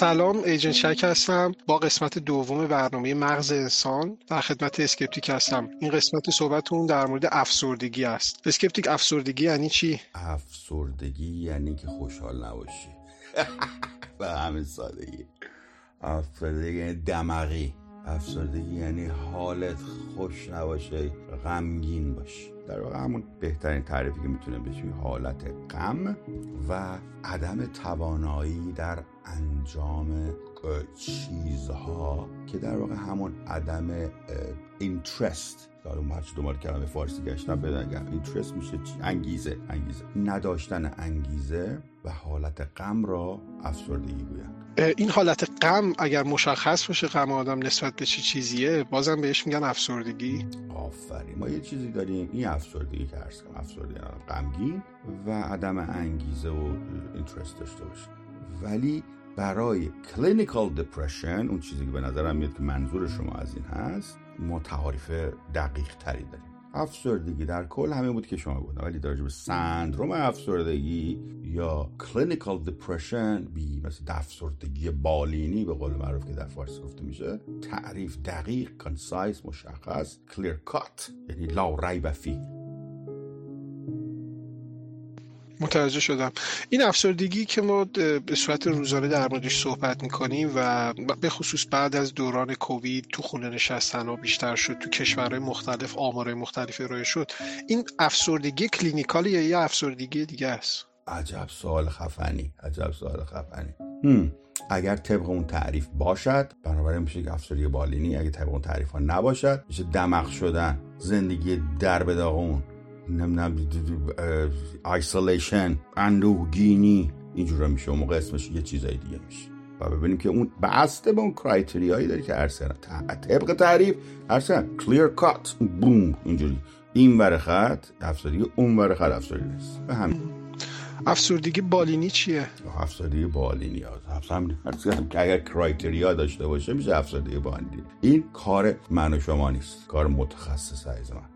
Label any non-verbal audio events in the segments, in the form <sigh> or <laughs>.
سلام Agent شک هستم. با قسمت دوم برنامه مغز انسان در خدمت Skeptic هستم. این قسمت صحبتمون در مورد افسردگی است. Skeptic افسردگی یعنی چی؟ افسردگی یعنی که خوشحال نباشی. <laughs> به همین سادگی. افسردگی یعنی افسردگی یعنی حالت خوش نباشه غمگین باشی. در واقع همون بهترین تعریفی که می‌تونه بشه حالت غم و عدم توانایی در انجام چیزها که در واقع همون عدم اینترست حالا اون هرچی دنبال کلمه فارسی گشتم بدن اینترست میشه چی؟ انگیزه انگیزه. نداشتن انگیزه و حالت غم را افسردگی گویند این حالت غم اگر مشخص باشه غم آدم نسبت به چی چیزیه بازم بهش میگن افسردگی. آفرین ما یه چیزی داریم. این افسردگی که عرض کنم افسردگی غمگین و عدم انگیزه و interest داشته باشه. ولی برای clinical depression اون چیزی که به نظرم میاد که منظور شما از این هست ما تعاریف دقیق تری داریم. افسردگی در کل همین بود که شما گفتم ولی در به سندروم افسردگی یا clinical depression بی مثل افسردگی بالینی به قول معروف که در فارسی گفته میشه تعریف دقیق کنسایز مشخص کلیر کات یعنی لا ریب فی. متوجه شدم. این افسردگی که ما به صورت روزانه در موردش صحبت می‌کنیم و به خصوص بعد از دوران کووید تو خونه نشستن ها بیشتر شد تو کشورهای مختلف آمارهای مختلف ارائه شد این افسردگی کلینیکالی یا یه افسردگی دیگه است؟ عجب سوال خفنی عجب سوال خفنی. هم. اگر طبق اون تعریف باشد بنابراین میشه که افسردگی بالینی اگر طبق اون تعریف ها نباشد میشه دمق شدن زندگی در به داغون نمی‌دونم آیسولیشن اندوهگینی. اینجورا میشه و موقع اسمش یه چیزای دیگه میشه. و ببینیم که اون بسته به اون کرایتریایی داری که ارسن طبق تعریف ارسن کلیر کات بوم اینجوری. این ور خط افسردگی اون ور خط افسردگی است به همین. افسردگی بالینی چیه؟ افسردگی بالینی ها که اگر criteria داشته باشه میشه افسردگی بالینی. این کار من و شما نیست. کار متخصص من.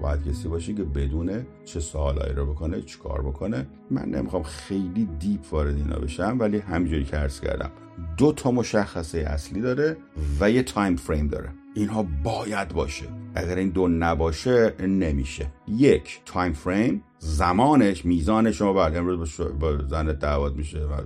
باید کسی باشه که بدونه چه سوالایی رو بکنه چیکار بکنه. من نمی‌خوام خیلی deep وارد اینا بشم ولی همینجوری که عرض کردم دو تا مشخصه اصلی داره و یه time frame داره. اینها باید باشه. اگر این دو نباشه نمیشه. یک time frame زمانش میزان شما بعد. امروز با زنت دعوات میشه و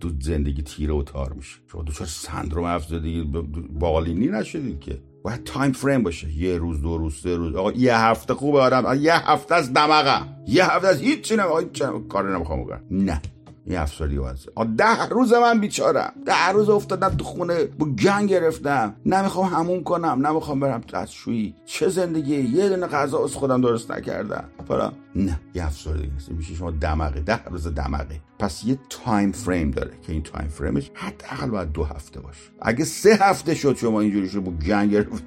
تو زندگی تیره و تار میشه. شما دوچار سندروم افزودگی بالینی نشدید که. باید تایم فریم باشه. یه روز دو روز سه روز. آقا یه هفته خوبه آدم. یه هفته از دماغم. یه هفته از هیچ نمی‌خوام کار نمی‌خوام بکنم. نه. این افسردگی واسه ده روز من بیچارم. ده روز افتادم تو خونه با گنگ گرفتم. نمی‌خوام همون کنم نمی‌خوام برم دستشویی. چه زندگی؟ یه دونه غذا از خودم درست نکردم. فلان. نه یه افسردگی نیست. میشه شما دماغه ده روز دماغه پس یه تایم فریم داره که این تایم فریمش حداقل باید دو هفته باشه. اگه سه هفته شد شما اینجوری شد با گنگ گرفت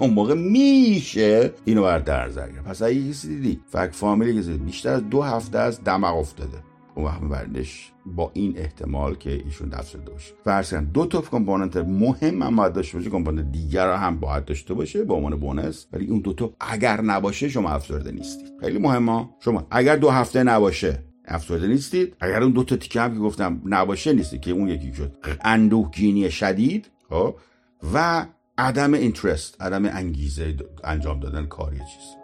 اون موقع میشه اینو بر در پس اگه کسی دیدی فک فامیلی که بیشتر از دو هفته از دماغ افتاده. اون وقت بردش با این احتمال که ایشون دست باشه فرض دو تا کامپوننت مهم هم باید داشته باشه کامپوننت دیگر هم باید داشته باشه به عنوان بونس. ولی اون دو تا اگر نباشه شما افسرده نیستید. خیلی مهمه. شما اگر دو هفته نباشه افسرده نیستید. اگر اون دو تا تیکه هم که گفتم نباشه نیستید که اون یکی شد اندوهگینی شدید خب؟ و عدم اینترست عدم انگیزه انجام دادن کاری چیز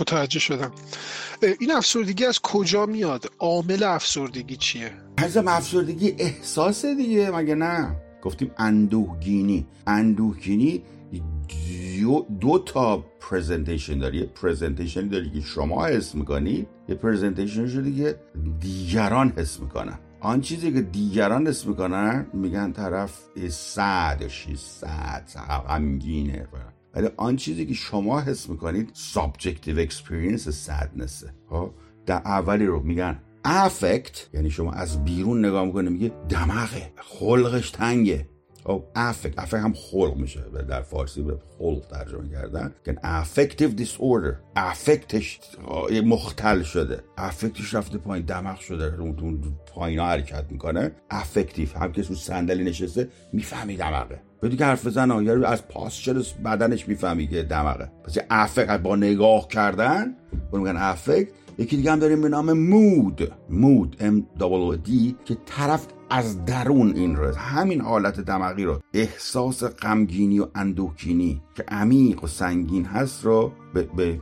متوجه شدم. این افسردگی از کجا میاد؟ عامل افسردگی چیه؟ حزم افسردگی احساس دیگه مگه نه؟ گفتیم اندوهگینی. اندوهگینی دو, تا presentation داری. یه presentation داری که شما حس می‌کنید یه presentation شده که دیگران حس می‌کنن. آن چیزی که دیگران حس می‌کنن میگن طرف sad she sad غمگینه. ولی آن چیزی که شما حس می‌کنید subjective experience sadness ها در اولی رو میگن affect یعنی شما از بیرون نگاه می‌کنه میگه دمغه خلقش تنگه. affect affect هم خلق میشه در فارسی به خلق ترجمه کردن. که affective disorder affect ش مختل شده. affect ش رفته پایین دمغ شده اون پایین حرکت می‌کنه. affective هم که رو صندلی نشسته می‌فهمی دمغه. بدی که حرف بزن یارو از posture بدنش می‌فهمی که دمغه. پس affect با نگاه کردن میگن affect یکی دیگه هم داریم به نام mood mood M D که طرف از درون این رو همین حالت دماغی رو احساس غمگینی و اندوهگینی که عمیق و سنگین هست رو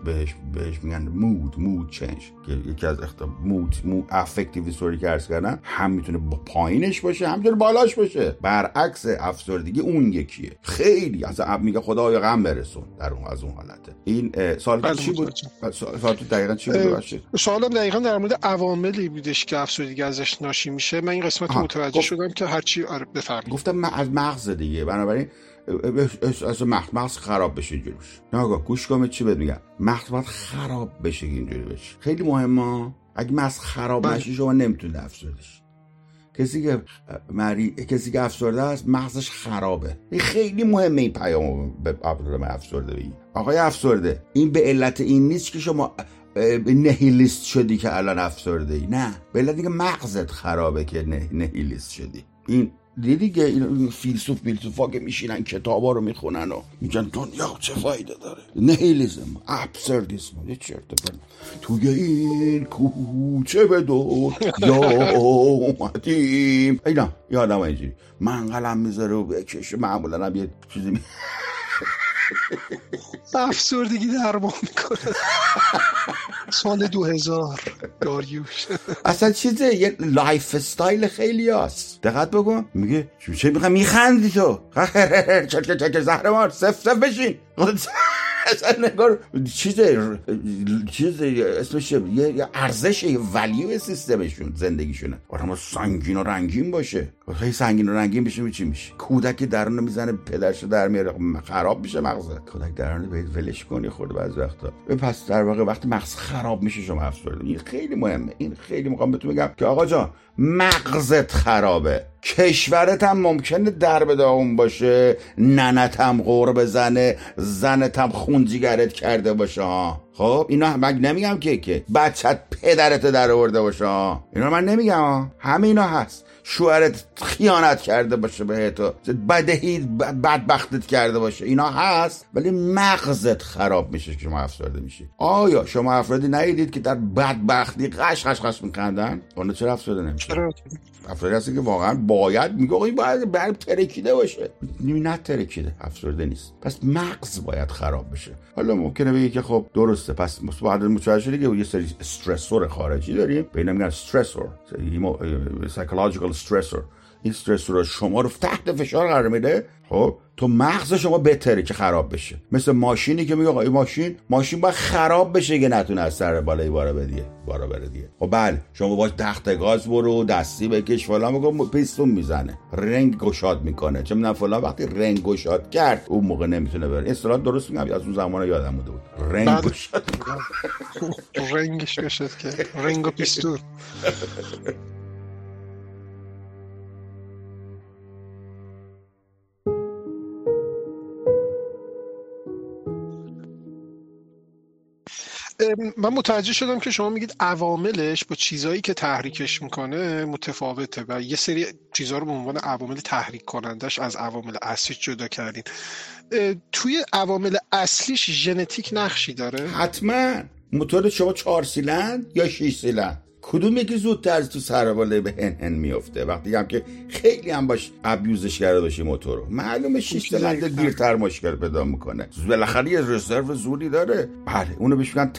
بهش, بهش میگن مود مود چنج که یکی از اختار مود مود افکتیو استوری که ارز کردن هم می‌تونه با پایینش باشه هم می‌تونه بالاش باشه. برعکس افسردگی اون یکیه. خیلی از میگه خدایا غم برسون در اون از اون حالته. این سال چی بود؟ سال تو دقیقا چی بود؟ سوالم دقیقا در مورد عواملی بودش که افسردگی ازش ناشی میشه. من این قسمت متوجه شدم که هرچی آره بفرمایید. گفتم از مغز دیگه بنابراین از مغز مغز خراب بشه بشه نه گوش کن چی بهت میگم؟ مغز باید خراب بشه اینجوری بشه خیلی مهمه اگه مغز خراب بله. نشه شما نمی‌تونید افسردش کسی که مری کسی که افسرده است مغزش خرابه. این خیلی مهمه این پیام به افسرده بگی. آقای افسرده این به علت این نیست که شما نهیلیست شدی که الان افسرده ای نه علت که مغزت خرابه که نهیلیست شدی. این دیدی که این فیلسوف فیلسوفا که میشینن کتابا رو می‌خونن و میگن دنیا چه فایده داره؟ نیلیزم ابسردیسم. یه چرت توی این کوچه به دور یا اومدیم. اینا یادم اینجوری. من قلم می‌ذاره و بکشه. معمولا هم یه چیزی می... افسردگی درمان می‌کنه. سال دو هزار داریوش. اصلا چیزه یه lifestyle خیلی هست دقت بکن. میگه چه می‌خوای؟ میخندی تو. <laughs> چه چه چه زهر مار صاف صاف بشین. اصلا نگار چیز چیز اسمش یه ارزش یه value سیستمشون زندگیشونه. آدم سنگین و رنگین باشه. خیلی سنگین و رنگین بشه چی میشه. کودک درون می‌زنه پدرش در میاره. خراب میشه مغزه کودک درون باید ولش کنی خورده بعضی وقتا. پس در واقع وقتی مغز خراب میشه شما افسرده این خیلی مهمه. این خیلی می‌خوام بهتون بگم که آقا جان مغزت خرابه. کشورت هم ممکنه در به داغون باشه. ننت هم غور بزنه زنت هم خونجیگرت کرده باشه ها. خب اینا من نمیگم که که بچت پدرت در آورده باشه اینا من نمیگم همه اینا هست. شوهرت خیانت کرده باشه به تو بدهی بدبختت کرده باشه. اینا هست ولی مغزت خراب میشه که شما افسرده میشی. آیا شما افرادی ندیدید که در بدبختی قش قش قش میخندن؟ اونو چرا افسرده نمیشه افسرده هستی که واقعا باید میگه این باید باید ترکیده باشه. نه ترکیده افسرده نیست. پس مغز باید خراب بشه. حالا ممکنه بگی که خب درسته. پس بعد متوجه شدی که یه سری استرسور خارجی داریم. به اینا میگن استرسور psychological stressor این stressor شما رو تحت فشار قرار میده؟ خب تو مغز شما بهتره که خراب بشه. مثل ماشینی که میگه آقا این ماشین ماشین باید خراب بشه که نتونه از سر بالای بارا بدیه بارا بره دیگه. خب بله شما باش تخت گاز برو دستی بکش فلان بگو پیستون می‌زنه. رینگ گشاد می‌کنه. چه می‌دونم فلان وقتی رینگ گشاد کرد اون موقع نمی‌تونه بره. اصطلاح درست میگم؟ از اون زمان یادم بوده بود. رینگ. گشاد. <laughs> رنگش گشاد کرد. رنگ و پیستون. <laughs> من متوجه شدم که شما میگید عواملش با چیزهایی که تحریکش می‌کنه متفاوته و یه سری چیزها رو به عنوان عوامل تحریک کنندش از عوامل اصلیش جدا کردین. توی عوامل اصلیش ژنتیک نقشی داره؟ حتما. موتور شما چهار سیلند یا شیش سیلند؟ کدوم یکی زودتر تو سرباله به هن هن میفته؟ وقتی هم که خیلی هم باش ابیوزش کرده باشی موتور رو. معلومه شیش سیلندر دیرتر مشکل پیدا می‌کنه. بالاخره یه رزرو زوری داره. بله اونو بهش میگن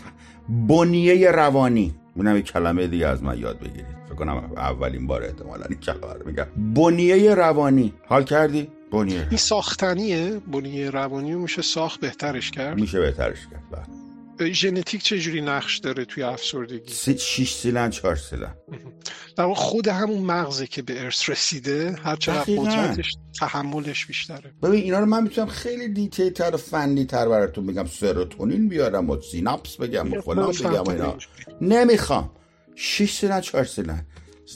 بنیه روانی. اونم یک کلمه دیگه از من یاد بگیرید. فکر کنم اولین بار احتمالا این کلمه رو میگم. بنیه روانی. حال کردی؟ بنیه. این ساختنیه؟ بنیه روانی میشه ساخت بهترش کرد؟ میشه بهترش کرد بله. ژنتیک چجوری نقش داره توی افسردگی؟ شیش سیلندر چهار سیلندر. در خود همون مغزه که به ارث رسیده هر چقدر قدرتش تحملش بیشتره. ببین اینا رو من می‌تونم خیلی detail تر و فنی تر براتون بگم. سروتونین بیارم و سیناپس بگم و فلان بگم اینا. نمی‌خوام. شیش سیلن چهار سیلن.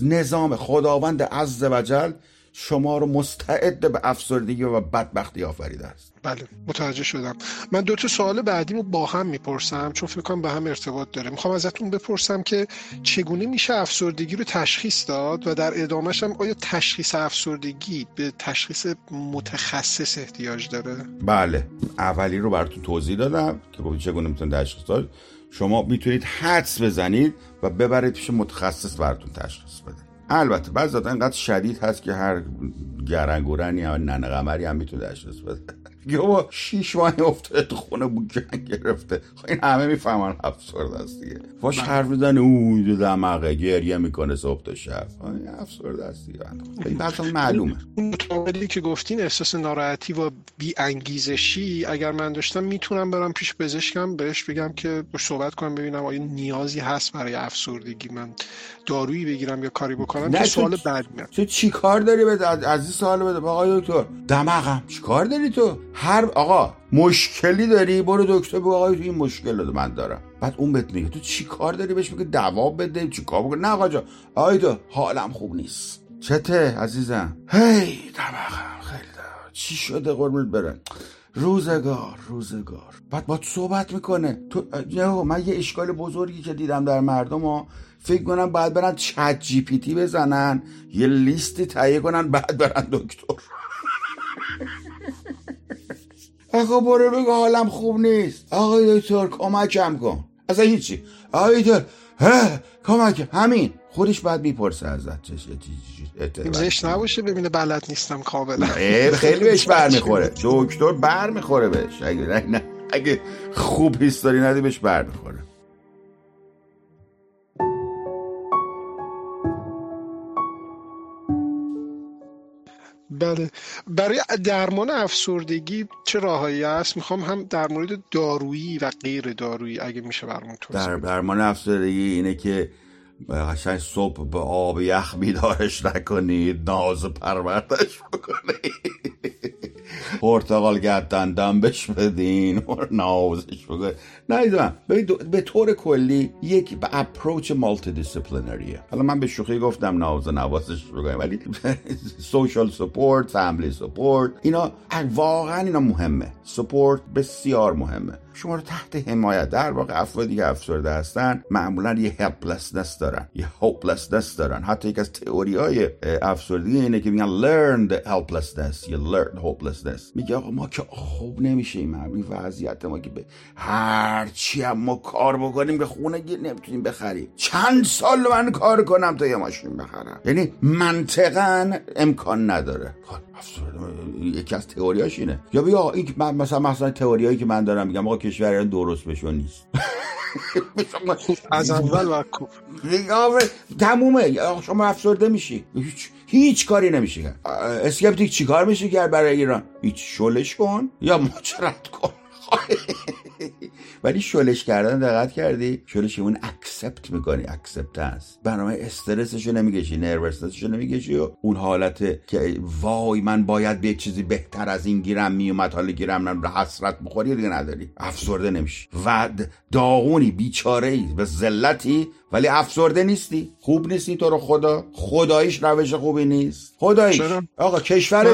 نظام خداوند عز وجل شما رو مستعد به افسردگی و بدبختی آفریده است. بله متوجه شدم. من دو تا سوال بعدیمو با هم می‌پرسم چون فکر کنم به هم ارتباط داره. می‌خوام ازتون بپرسم که چگونه میشه افسردگی رو تشخیص داد و در ادامهش هم آیا تشخیص افسردگی به تشخیص متخصص احتیاج داره؟ بله اولی رو براتون توضیح دادم که گفت چگونه می‌تونید تشخیص داد. شما می‌تونید حدس بزنید و ببرید پیش متخصص براتون تشخیص بده. البته بعضی انقدر شدید هست که هر گرنگورنی یا ننه قمری هم می‌تونه تشخیص بده. با شیش ماهی افتاده تو خونه بود جنگ گرفته. خب این همه می‌فهمن افسرد است دیگه. باش حرف می‌زنه او دماغه گریه می‌کنه صبح تا شب. افسرد است دیگه. این معلومه. اون متعاملی که گفتین احساس ناراحتی و بی انگیزشی اگر من داشتم می‌تونم برم پیش پزشکم بهش بگم که صحبت کنم ببینم آیا نیازی هست برای افسردگی من دارویی بگیرم یا کاری بکنم که سوال بعد میاد. تو چی کار داری به از این سوال بده. آقای دکتر دماغم چی کار داری تو؟ هر آقا مشکلی داری؟ برو دکتر بگو آقای تو این مشکل رو من دارم. بعد اون بهت میگه تو چی کار داری؟ بهش میگه دوا بده چی کار بکن نه آقا جا آقای تو حالم خوب نیست. چته عزیزم؟ هی دماغم خیلی دماغم. چی شده قربونت برن روزگار روزگار. بعد با صحبت می‌کنه. تو من یه اشکال بزرگی که دیدم در مردم ها. فکر کنم بعد برن چت جی پی تی بزنن یه لیستی تهیه کنن بعد برن دکتر. آقا برو بگو حالم خوب نیست. آقای دکتر کمکم کن. اصلا هیچی. آقای دکتر کمک همین. خودش بعد می‌پرسه ازت. زشت نباشه ببینه بلد نیستم کاملا. خیلی <laughs> بهش برمیخوره. دکتر برمیخوره بهش. اگه نه. اگه خوب هیستوری ندی بهش برمیخوره. بله. برای درمان افسردگی چه راههایی هست می‌خوام هم در مورد دارویی و غیر دارویی اگه میشه برمون توضیح در درمان افسردگی اینه که قشنگ صبح به آب یخ بیدارش نکنید ناز پروردش بکنید. پرتقال گردن بش بدین نازش بکنید. نه به طور کلی یک approach multidisciplinary ه حالا من به شوخی گفتم ناز نوازش بکنیم ولی social support family support اینا واقعا اینا مهمه. support بسیار مهمه. شما رو تحت حمایت. در واقع افرادی که افسرده هستن معمولا یه helplessness دارن. یه hopelessness دارن. حتی یک از تئوری های افسردگی اینه که میگن learned helplessness. یا learned hopelessness. میگه آقا ما که خوب نمیشیم. این وضعیت ما که به هر چی هم ما کار بکنیم به خونه گیر نمی‌تونیم بخریم. چند سال من کار کنم تا یه ماشین بخرم. یعنی منطقا امکان نداره. خب، یکی از تئوریاش اینه. یا بیا این مثلا مثلا تئوریایی که من دارم میگم آقا کشور ایران درست بشو نیست. از اول و تمومه. شما افسرده میشی. هیچ هیچ کاری نمیشه اسکپتیک چیکار میشه کرد برای ایران؟ هیچ شلش کن. یا مجرد کن. <laughs> ولی شلش کردن دقت کردی؟ شلش اون اکسپت می‌کنی اکسپتنس برنامه استرسشو نمیگشی نروسنسشو نمیگشی و اون حالت که وای من باید به چیزی بهتر از این گیرم میومد حالا گیرم من حسرت بخوری دیگه نداری. افسرده نمیشی. و داغونی بیچاره ای به ذلتی ولی افسرده نیستی. خوب نیستی تو رو خدا. خداییش روش خوبی نیست. خداییش. آقا کشور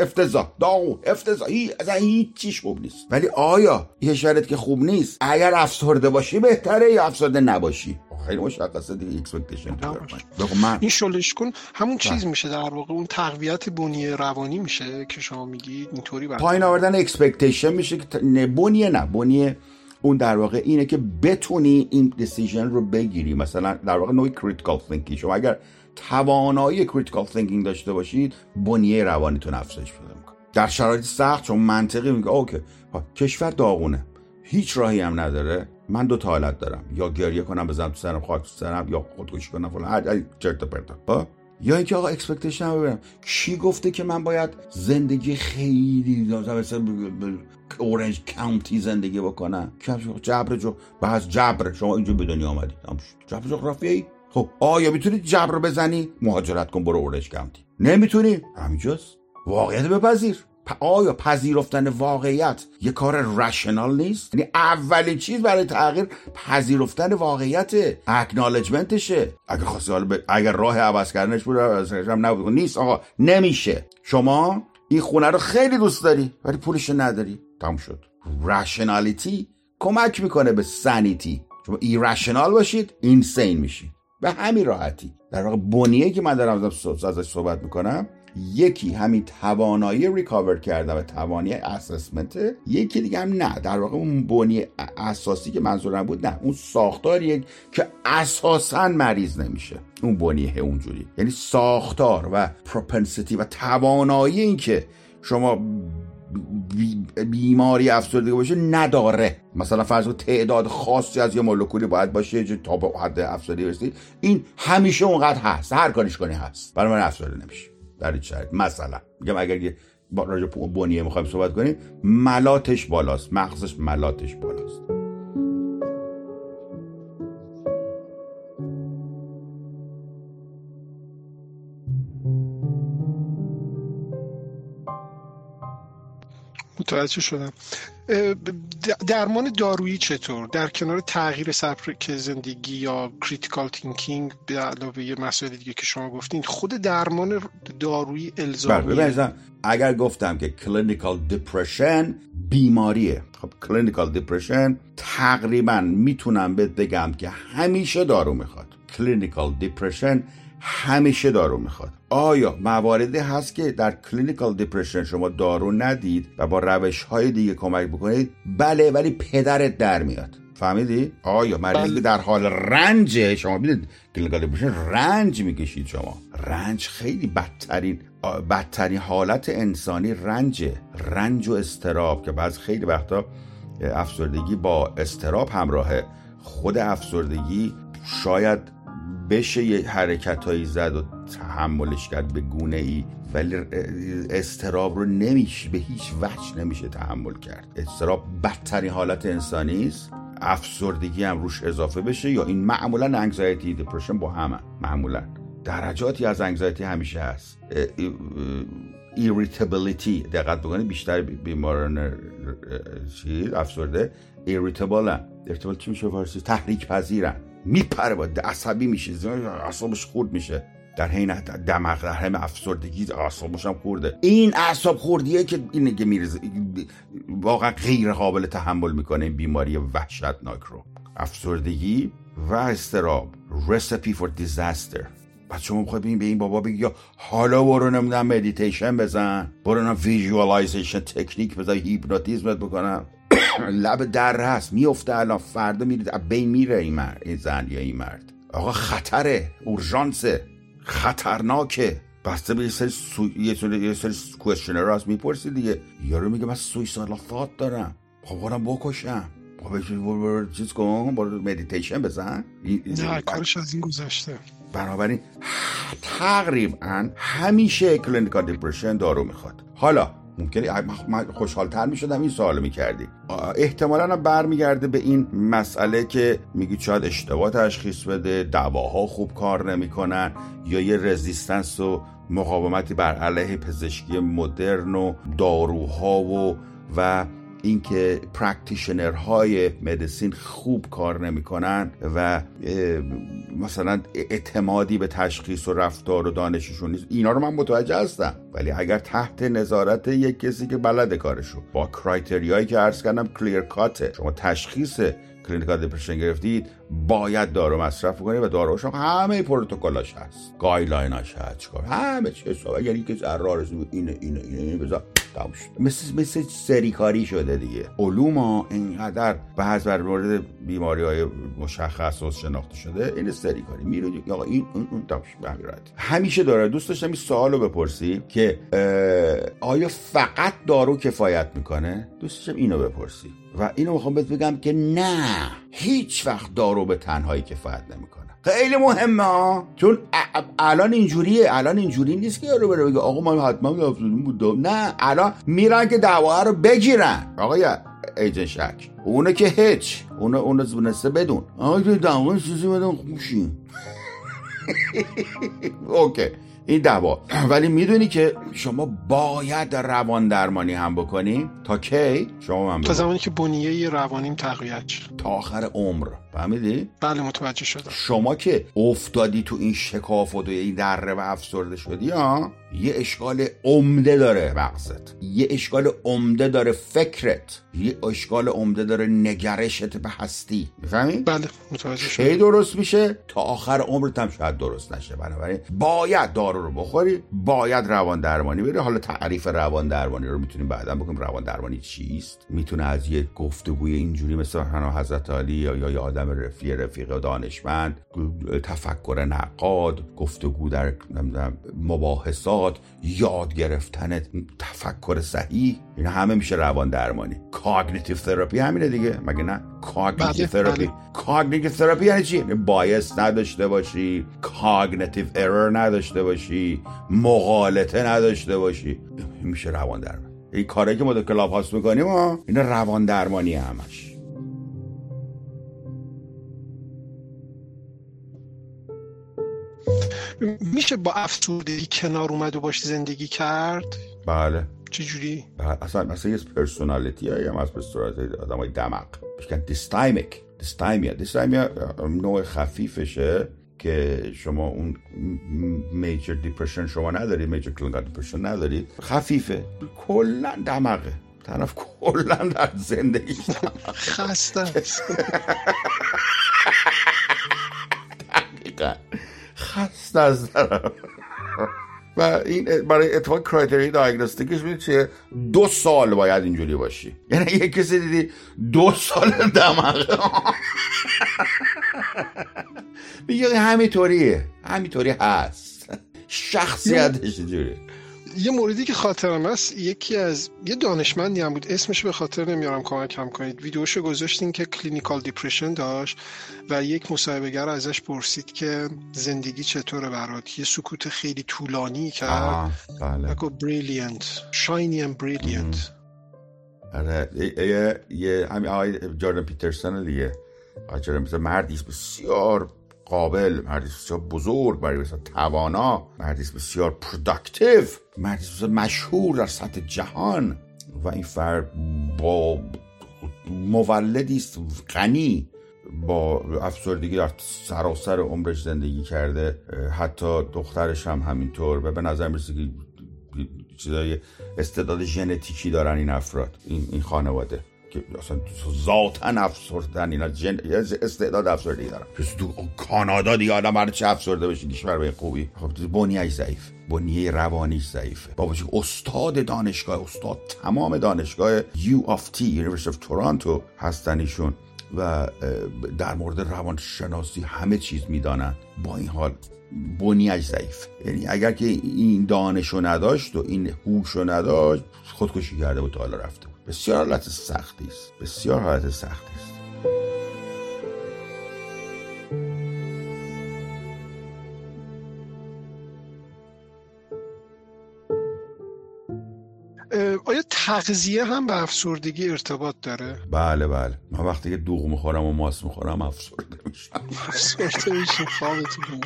افتضاح. داغون. افتضاح. هی از هیچ چیش خوب نیست. ولی آیا کشورت که خوب نیست؟ اگر افسرده باشی بهتره. یا افسرده نباشی؟ خیلی مشخصه دیگه. expectation من. این شلش کن. همون چیز بله. میشه در واقع. اون تقویت بنیه روانی میشه که شما میگید. اینطوری پایین آوردن expectation میشه که بنیه نه. بنیه اون در واقع اینه که بتونی این decision رو بگیری. مثلا در واقع نوعی critical thinking شما اگر توانایی critical thinking داشته باشید بنیه روانیتون افزایش پیدا می‌کنه. در شرایط سخت چون منطقی میگه OK. کشور داغونه. هیچ راهی هم نداره. من دو تا حالت دارم. یا گریه کنم بزنم تو سرم خاک تو سرم یا خودکشی کنم فلان. هر چرت پرتا یا اینکه آقا expectation ببرم کی گفته که من باید زندگی خیلی اورنج کانتی زندگی بکنم جبر جو. بعض جبر. شما اینجا به دنیا آمدید جبر جغرافیایی خب آیا می‌تونی جبر بزنی؟ مهاجرت کن برو اورنج کانتی نمی‌تونی؟ همینجاست. واقعیت بپذیر. آیا پذیرفتن واقعیت یه کار رشنال نیست؟ یعنی اولین چیز برای تغییر پذیرفتن واقعیت اکنالجمنتشه اگر خواستی حالا اگر راه عوض کردنش بود هم نبود. نیست آقا. نمیشه. شما این خونه رو خیلی دوست داری ولی پولش نداری. تموم شد. rationality کمک می‌کنه به sanity شما irrational باشید insane میشید. به همین راحتی. در واقع بنیه که من دارم ازش صحبت می‌کنم یکی همین توانایی recover کردن و توانایی assessment یکی دیگه هم نه. در واقع اون بنیه اساسی که منظورم بود نه. اون ساختاریه که اساسا مریض نمیشه. اون بنیه اونجوری. یعنی ساختار و پروپنسیتی و توانایی این که شما بیماری افسردگی باشه نداره. مثلا فرض تعداد خاصی از یه مولکولی باید باشه تا به حد افسردگی برسید این همیشه اونقدر هست. هر کاریش کنی هست. برای من افسرده نمیشه. در این شرط مثلا. میگم اگر یه راجع بنیه می‌خوایم صحبت کنیم ملاتش بالاست. مغزش ملاتش بالاست. متوجه شدم. درمان دارویی چطور؟ در کنار تغییر سبک زندگی یا critical thinking به علاوه مسائل دیگه که شما گفتین خود درمان دارویی الزامی بله اگر گفتم که clinical depression بیماریه خب clinical depression تقریبا می‌تونم بهت بگم که همیشه دارو می‌خواد. clinical depression همیشه دارو می‌خواد. آیا مواردی هست که در clinical depression شما دارو ندید و با روش های دیگه کمک بکنید؟ بله ولی پدرت در میاد. فهمیدی؟ آیا مریضی بله. در حال رنج؟ شما ببینید clinical depression رنج می‌کشید شما. رنج خیلی بدترین بدترین حالت انسانی رنجه. رنج و اضطراب که بعض خیلی وقتا افسردگی با اضطراب همراهه خود افسردگی شاید بشه یه حرکت هایی زد و تحملش کرد به گونه ای ولی اضطراب رو نمیشه به هیچ وجه نمیشه تحمل کرد. اضطراب بدترین حالت انسانی است. افسردگی هم روش اضافه بشه یا این معمولا anxiety depression با همه. معمولا. درجاتی از anxiety همیشه هست. irritability دقت بکنید بیشتر بیماران چیز افسرده. irritable هم. چی میشه فارسی؟ تحریک پذیرن میپره با عصبی میشه اعصابش خورد میشه. در حین دماغ در همه افسردگی اعصابش هم خورده. این اعصاب خوردیه که اینه که می‌ریزه واقعا غیر قابل تحمل می‌کنه این بیماری وحشتناک رو. افسردگی و اضطراب recipe for disaster بعد شما می‌خوای به این بابا بگی حالا برو نمی‌دونم مدیتیشن بزن برو نمی‌دونم visualization technique بزن هیپنوتیزمت بکنم. لب در هست. میفته الان. فردا میرید. بین میره این, مرد این زن یا این مرد. آقا خطره. اورژانسه. خطرناکه. بسته به یه سری سو... یه سری یه سری questionnaire هست می‌پرسی دیگه. یارو میگه من suicidal thought دارم. خب برم بکشم. خب چیز کن. برو مدیتیشن بزن. نه کارش از این گذشته. بنابراین تقریبا همیشه clinical depression دارو می‌خواد. حالا ممکنه من خوشحالتر می شدم این سوال می کردی احتمالا برمیگرده به این مسئله که میگی شاید اشتباه تشخیص بده دواها خوب کار نمی‌کنن یا یه resistance و مقاومتی بر علیه پزشکی مدرن و داروها و و اینکه practitioner های medicine خوب کار نمی‌کنن و مثلا اعتمادی به تشخیص و رفتار و دانششون نیست. اینا رو من متوجه هستم. ولی اگر تحت نظارت یک کسی که بلد کارشو با criteria یی که عرض کردم clear cut ه شما تشخیص clinical depression گرفتید باید دارو مصرف کنید و داروش همه پروتکلاش هست. guideline اش هست. چیکار؟ همه چیز. یعنی که ضرر اینه اینه اینه, اینه بذار. مثل مثل سریکاری شده دیگه. علوم اینقدر بعض بر مورد بیماری های مشخص و شناخته شده این سریکاری میره یا این اون اون همیشه داره. دوست داشتم این سوالو بپرسی که آیا فقط دارو کفایت می‌کنه؟ دوست داشتم اینو بپرسی. و اینو می‌خوام بهت بگم که نه. هیچ وقت دارو به تنهایی کفایت نمی‌کنه. خیلی مهمه چون الان اینجوریه الان اینجوری نیست که یارو بره بگه آقا من حتما افزودون بود نه الان میرن که دعوا رو بگیرن. آقا ایجن شک اونه که هیچ اونه اونه زبونسته بدون. آقا دعوا چیزی بدون خوشیم <laughs> اوکی. این دوا. <clears throat> ولی می‌دونی که شما باید روان درمانی هم بکنی؟ تا کی؟ شما من تا زمانی که بنیه روانیم تقویت تا آخر عمر. فهمیدی؟ بله متوجه شدم. شما که افتادی تو این شکاف و این دره و افسرده شدی ها یه اشکال عمده داره مغزت. یه اشکال عمده داره فکرت. یه اشکال عمده داره نگرشت به هستی. می‌فهمی؟ بله متوجه کی درست میشه؟ تا آخر عمرت هم شاید درست نشه. بنابراین باید دارو رو بخوری باید روان درمانی بری. حالا تعریف روان درمانی رو می‌تونیم بعدا بکنیم. روان درمانی چیست؟ می‌تونه از یه گفتگوی اینجوری مثل حنا حضرت علی یا یا آدم رفیق رفیق دانشمند تفکر نقاد گفتگو در مباحثات. یاد گرفتن تفکر صحیح. این همه میشه روان درمانی. cognitive therapy همینه دیگه. مگه نه؟ cognitive therapy cognitive therapy یعنی چی؟ bias نداشته باشی cognitive error نداشته باشی مغالطه نداشته باشی. میشه روان درمانی. این کاری که ما در Clubhouse می‌کنیم این روان درمانی همش. میشه با افسردگی کنار اومد و باش زندگی کرد؟ بله. چجوری؟ بله. اصلا مثلا یه personality هایی هم از به صورت آدم های دمق. میگن dysthymic dysthymia dysthymia نوع خفیفشه که شما اون major depression شما ندارید major clinical depression ندارید خفیفه. کلا دمقه. طرف کلا در زندگی خسته <laughs> دقیقا. خسته از و این برای اتفاق criteria ی diagnostic ش میده چیه؟ دو سال باید اینجوری باشی. یعنی یه کسی دیدی دو سال دمقه میگه همینطوریه. همینطوری هست. شخصیتش اینجوریه. یه موردی که خاطرم هست یکی از یه دانشمندی هم بود اسمش به خاطر نمیارم کمکم کنید. ویدیوشو گذاشتین که clinical depression داشت و یک مصاحبهگر ازش پرسید که زندگی چطوره برات؟ یه سکوت خیلی طولانی کرد. بله. brilliant shiny ام brilliant آره یه همین آقای جاردن پیترسون دیگه. آقای مردی بسیار قابل مردی بسیار بزرگ مردی بسیار توانا مردی بسیار productive مردی بسیار مشهور در سطح جهان. و این فرد با مولدی است غنی. با افسردگی در سراسر عمرش زندگی کرده. حتی دخترش هم همینطور. و به نظر می‌رسه که چیزای استعداد ژنتیکی دارن این افراد این, این خانواده. که اصلا ذاتا افسردن اینا. جن... استعداد افسردگی دارن تو کانادا دیگه آدم هر چه افسرده بشه کشور به خوبی. خب بنیهش ضعیف. بنیه روانیش ضعیفه. بابا استاد دانشگاه استاد تمام دانشگاه U of T University of Toronto هستن ایشون. و در مورد روانشناسی همه چیز می‌دانند با این حال بنیش ضعیف یعنی اگر که این دانشو نداشت و این هوشو نداشت خودکشی کرده بود تا حالا رفته بسیار حالت سختی است. بسیار حالت سختی است. آیا تغذیه هم به افسردگی ارتباط داره؟ بله بله. من وقتی که دوغ می‌خورم و ماس می‌خورم افسرده میشم. افسرده میشم خوابتون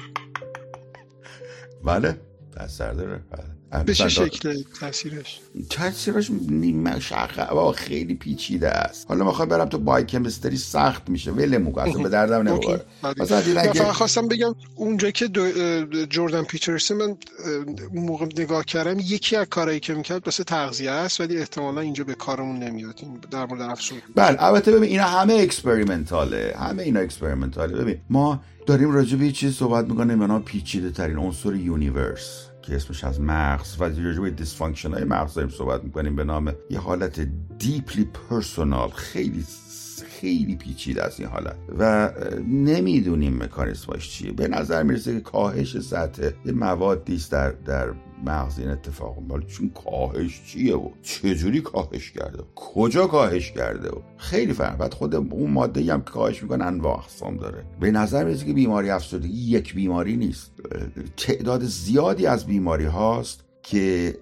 بله تاثیر داره. بله. به چه شکل تاثیرش. تاثیرش نیمه شخه خیلی پیچیده است. حالا می‌خوام برم تو بایوکمستری سخت میشه. ولمو اصلا به دردم نمی‌خوره. مثلا فقط خواستم بگم اونجا که جردن پیترسون من اون موقع نگاه کردم یکی از کارهایی که می‌کرد واسه تغذیه است ولی احتمالا اینجا به کارمون نمیاد. در مورد افسون. بله البته ببین اینا همه experimental ه همه اینا experimental ه ببین ما داریم راجع به چیز صحبت می‌کنیم به پیچیده ترین عنصر universe که اسمش هست مغز و راجع به dysfunction های مغز داریم صحبت می‌کنیم به نام یه حالت deeply personal خیلی خیلی پیچیده است این حالت. و نمی‌دونیم مکانیسمش چیه. به نظر می‌رسه که کاهش سطح یه موادی است در در مغز این اتفاق ولی چون کاهش چیه و چجوری کاهش کرده کجا کاهش کرده و خیلی فرق. بعد خود اون ماده هم که کاهش می‌کنه انواع اقسام داره. به نظر می‌رسه که بیماری افسردگی یک بیماری نیست. تعداد زیادی از بیماری هاست که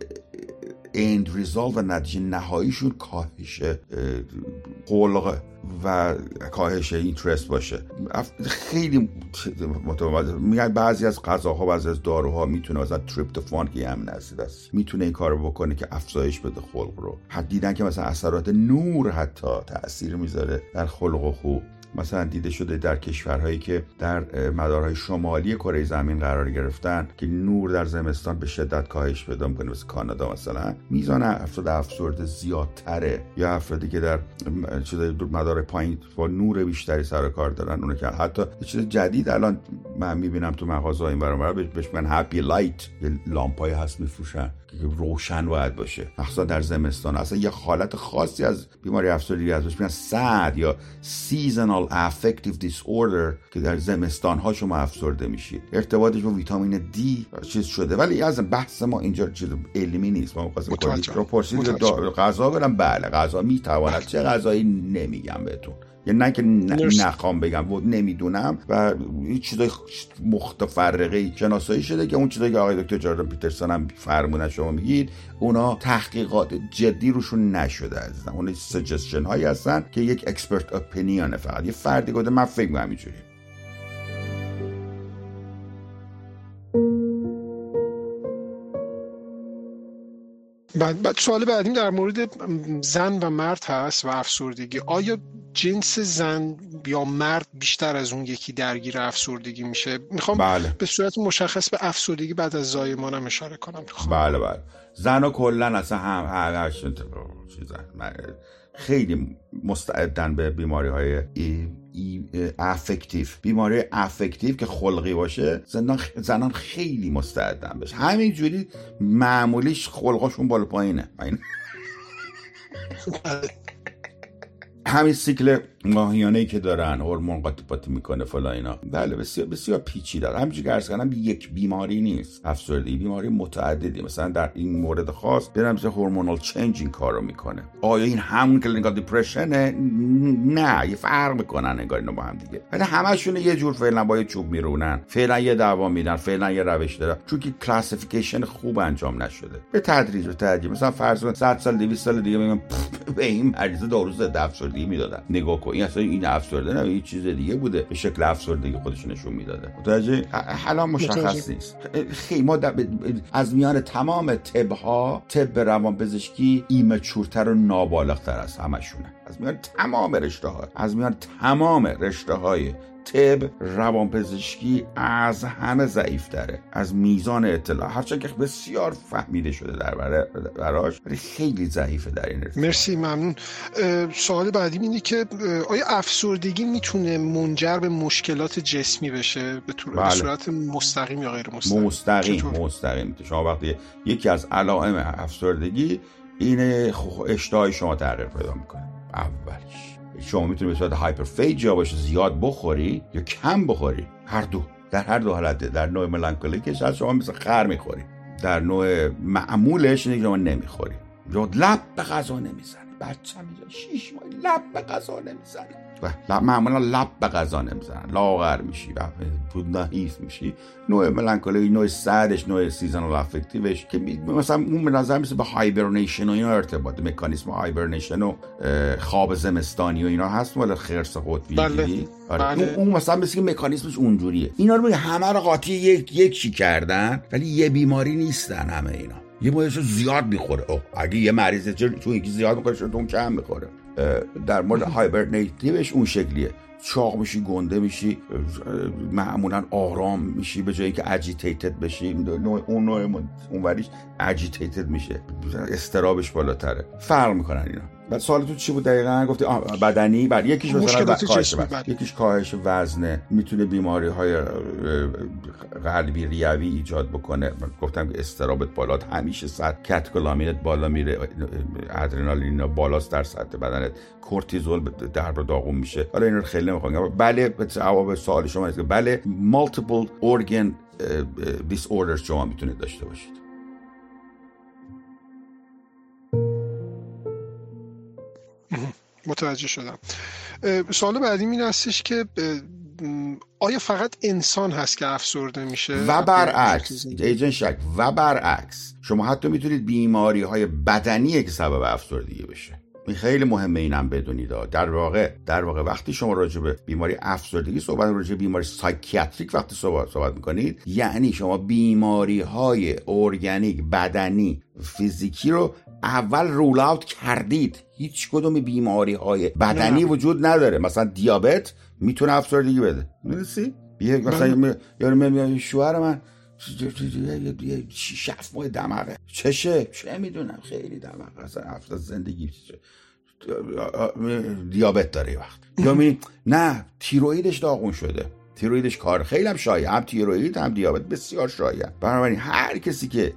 اند ریزالت و نتیجه نهاییشون کاهش قلقه و کاهش اینترست باشه. خیلی متوازی میگن بعضی از غذاها بعضی از داروها می‌تونه مثلا تریپتوفان که همین است می‌تونه این کارو بکنه که افزایش بده خلق رو. حد دیدن که مثلا اثرات نور حتی تاثیر می‌ذاره در خلق و خوب مثلا دیده شده در کشورهایی که در مدارهای شمالی کره زمین قرار گرفتن که نور در زمستان به شدت کاهش پیدا می‌کنه مثل کانادا مثلا میزان افراد افسرده زیادتره. یا افرادی که در چیز مدار پایین با نور بیشتری سر کار دارن اونو که حتی چیز جدید الان من می‌بینم تو مغازه این برام بهش میگن هپی لایت لامپای هست میفروشن. روشن باید باشه. مخصوصا در زمستان. اصلا یه حالت خاصی از بیماری افسردگی ازش میگن سد یا seasonal affective disorder که در زمستان ها شما افسرده میشید. ارتباطش با ویتامین دی چیز شده. ولی از بحث ما اینجا چیز علمی نیست. ما می‌خواستیم رو پرسید غذا برم بله. غذا می‌تواند چه غذایی نمیگم بهتون. یعنی نه که نخوام بگم و نمی‌دونم. و این چیزای مختفرقه شناسایی شده که اون چیزایی که آقای دکتر جاردن پیترسون هم فرمونه شما میگید اونا تحقیقات جدی روشون نشده عزیزم. اون سجستشن هایی هستن که یک اکسپرت اپینیونه فقط. یه فردی گفته من فکر می‌کنم اینجوری بعد, بعد سوال بعدیم در مورد زن و مرد هست و افسردگی. آیا جنس زن یا مرد بیشتر از اون یکی درگیر افسردگی میشه؟ می‌خوام بله. به صورت مشخص به افسردگی بعد از زایمانم اشاره کنم. بله بله. زن و کلا اصلا هم خیلی مستعدن به بیماری های افکتیو بیماری افکتیو که خلقی باشه زنان, زنان خیلی مستعدن بشه. همینجوری معمولیش خلقاشون بالا پایینه. <laughs> همین سیکل ماهیانه که دارن هورمون قاطی پاتی می‌کنه فلان اینا. بله بسیار بسیار پیچیده. همینجوری که عرض کردم یک بیماری نیست. افسردگی بیماری متعددی. مثلا در این مورد خاص برم hormonal change این کارو می‌کنه. آیا این همون clinical depression ه؟ نه یه فرق می‌کنن انگار اینو با هم دیگه. ولی همشون یه جور فعلا با یه چوب میرونن. فعلا یه دوا میدن فعلا یه روش داره چون که classification خوب انجام نشده. به تدریج به تدریج. مثلا فرض کن 100 سال 200 سال دیگه <laughs> به این مریض دارو ضد افسردگی می‌دادن. نگاه این اصلا این افسرده نه این چیز دیگه بوده. به شکل افسردگی خودش نشون می‌داده. متوجه حالا مشخص نیست. خیلی ما از میان تمام طب ها طب روانپزشکی ایمچورتر و نابالغتر از همشونه. از میان تمام رشته ها از میان تمام رشته های طب روانپزشکی از همه ضعیف داره از میزان اطلاع. هرچند که بسیار فهمیده شده در براش ولی خیلی ضعیفه در این ارتباط. مرسی ممنون. سوال بعدی اینه که آیا افسردگی می‌تونه منجر به مشکلات جسمی بشه؟ به, طور بله. صورت مستقیم یا غیر مستقیم؟ مستقیم مستقیم. شما وقتی یکی از علائم افسردگی اینه اشتهای شما تغییر پیدا می‌کنه. اولیش شما می‌تونی به صورت هایپرفیجیا باشه زیاد بخوری یا کم بخوری هر دو. در هر دو حالت در نوع ملانکولیکش از شما مثل خر می‌خوری. در نوع معمولش که شما نمی‌خوری. لب به غذا نمی‌زنی. بچه می‌زنی شیش ماه لب به غذا نمی‌زنی. و معمولا لب به غذا نمی‌زنن لاغر میشی و نحیف میشی نوع melancholy نوع سردش نوع seasonal affective ش که مثلا اون به نظر میرسه به hibernation و اینا ارتباط مکانیسم hibernation و خواب زمستانی و اینا هست ولی خرس قطبی بله. آره. بله. اون مثلا مثل مکانیسمش اونجوریه اینا رو همه رو قاطی یک یکی کردن ولی یه بیماری نیستن همه اینا یه مایش زیاد می‌خوره. اگه یه مریض چون یکی زیاد می‌خوره تو اون کم می‌خوره. در مورد هایبرنیتیوش اون شکلیه. چاق میشی گنده میشی معمولا آرام میشی به جایی که اجیتیتد بشی. اون نوع اونوریش اجیتیتد میشه. استرابش بالاتره. فرق می‌کنن اینا. بعد سوالتون چی بود دقیقا؟ گفتی بدنی بعد یکیش مثلا کاهش وزن یکیش کاهش وزنه می‌تونه بیماری های قلبی ریوی ایجاد بکنه. گفتم که استرابت بالا همیشه سطح کاتکولامینت بالا میره. ادرنالین بالاست در سطح بدنت. کورتیزول در داغون میشه. حالا این رو خیلی نمی‌خوام بله جواب سوال شما بله مالتیپل ارگن دیس شما می‌تونید داشته باشید. متوجه شدم. سوال بعدی این هستش که آیا فقط انسان هست که افسرده میشه؟ و برعکس ایجن شک و برعکس. شما حتی می‌تونید بیماری های بدنی که سبب افسردگی بشه. خیلی مهمه اینم بدونید. در واقع در واقع وقتی شما راجع به بیماری افسردگی صحبت راجع به بیماری psychiatric وقتی صحبت صحبت می‌کنید یعنی شما بیماری های ارگانیک بدنی فیزیکی رو اول rule out کردید. هیچ کدوم بیماری های بدنی وجود نداره. مثلا دیابت می‌تونه افسردگی بده. می‌دونی مثلا یارو شوهر من شف ماه دماغه چشه؟ چه می‌دونم. خیلی دماغه اصلا افتا زندگی دیابت داره وقت. یا می نه تیرویدش داغون شده. تیرویدش کار خیلی هم شایع. هم تیروید هم دیابت. بسیار شایع. بنابراین هر کسی که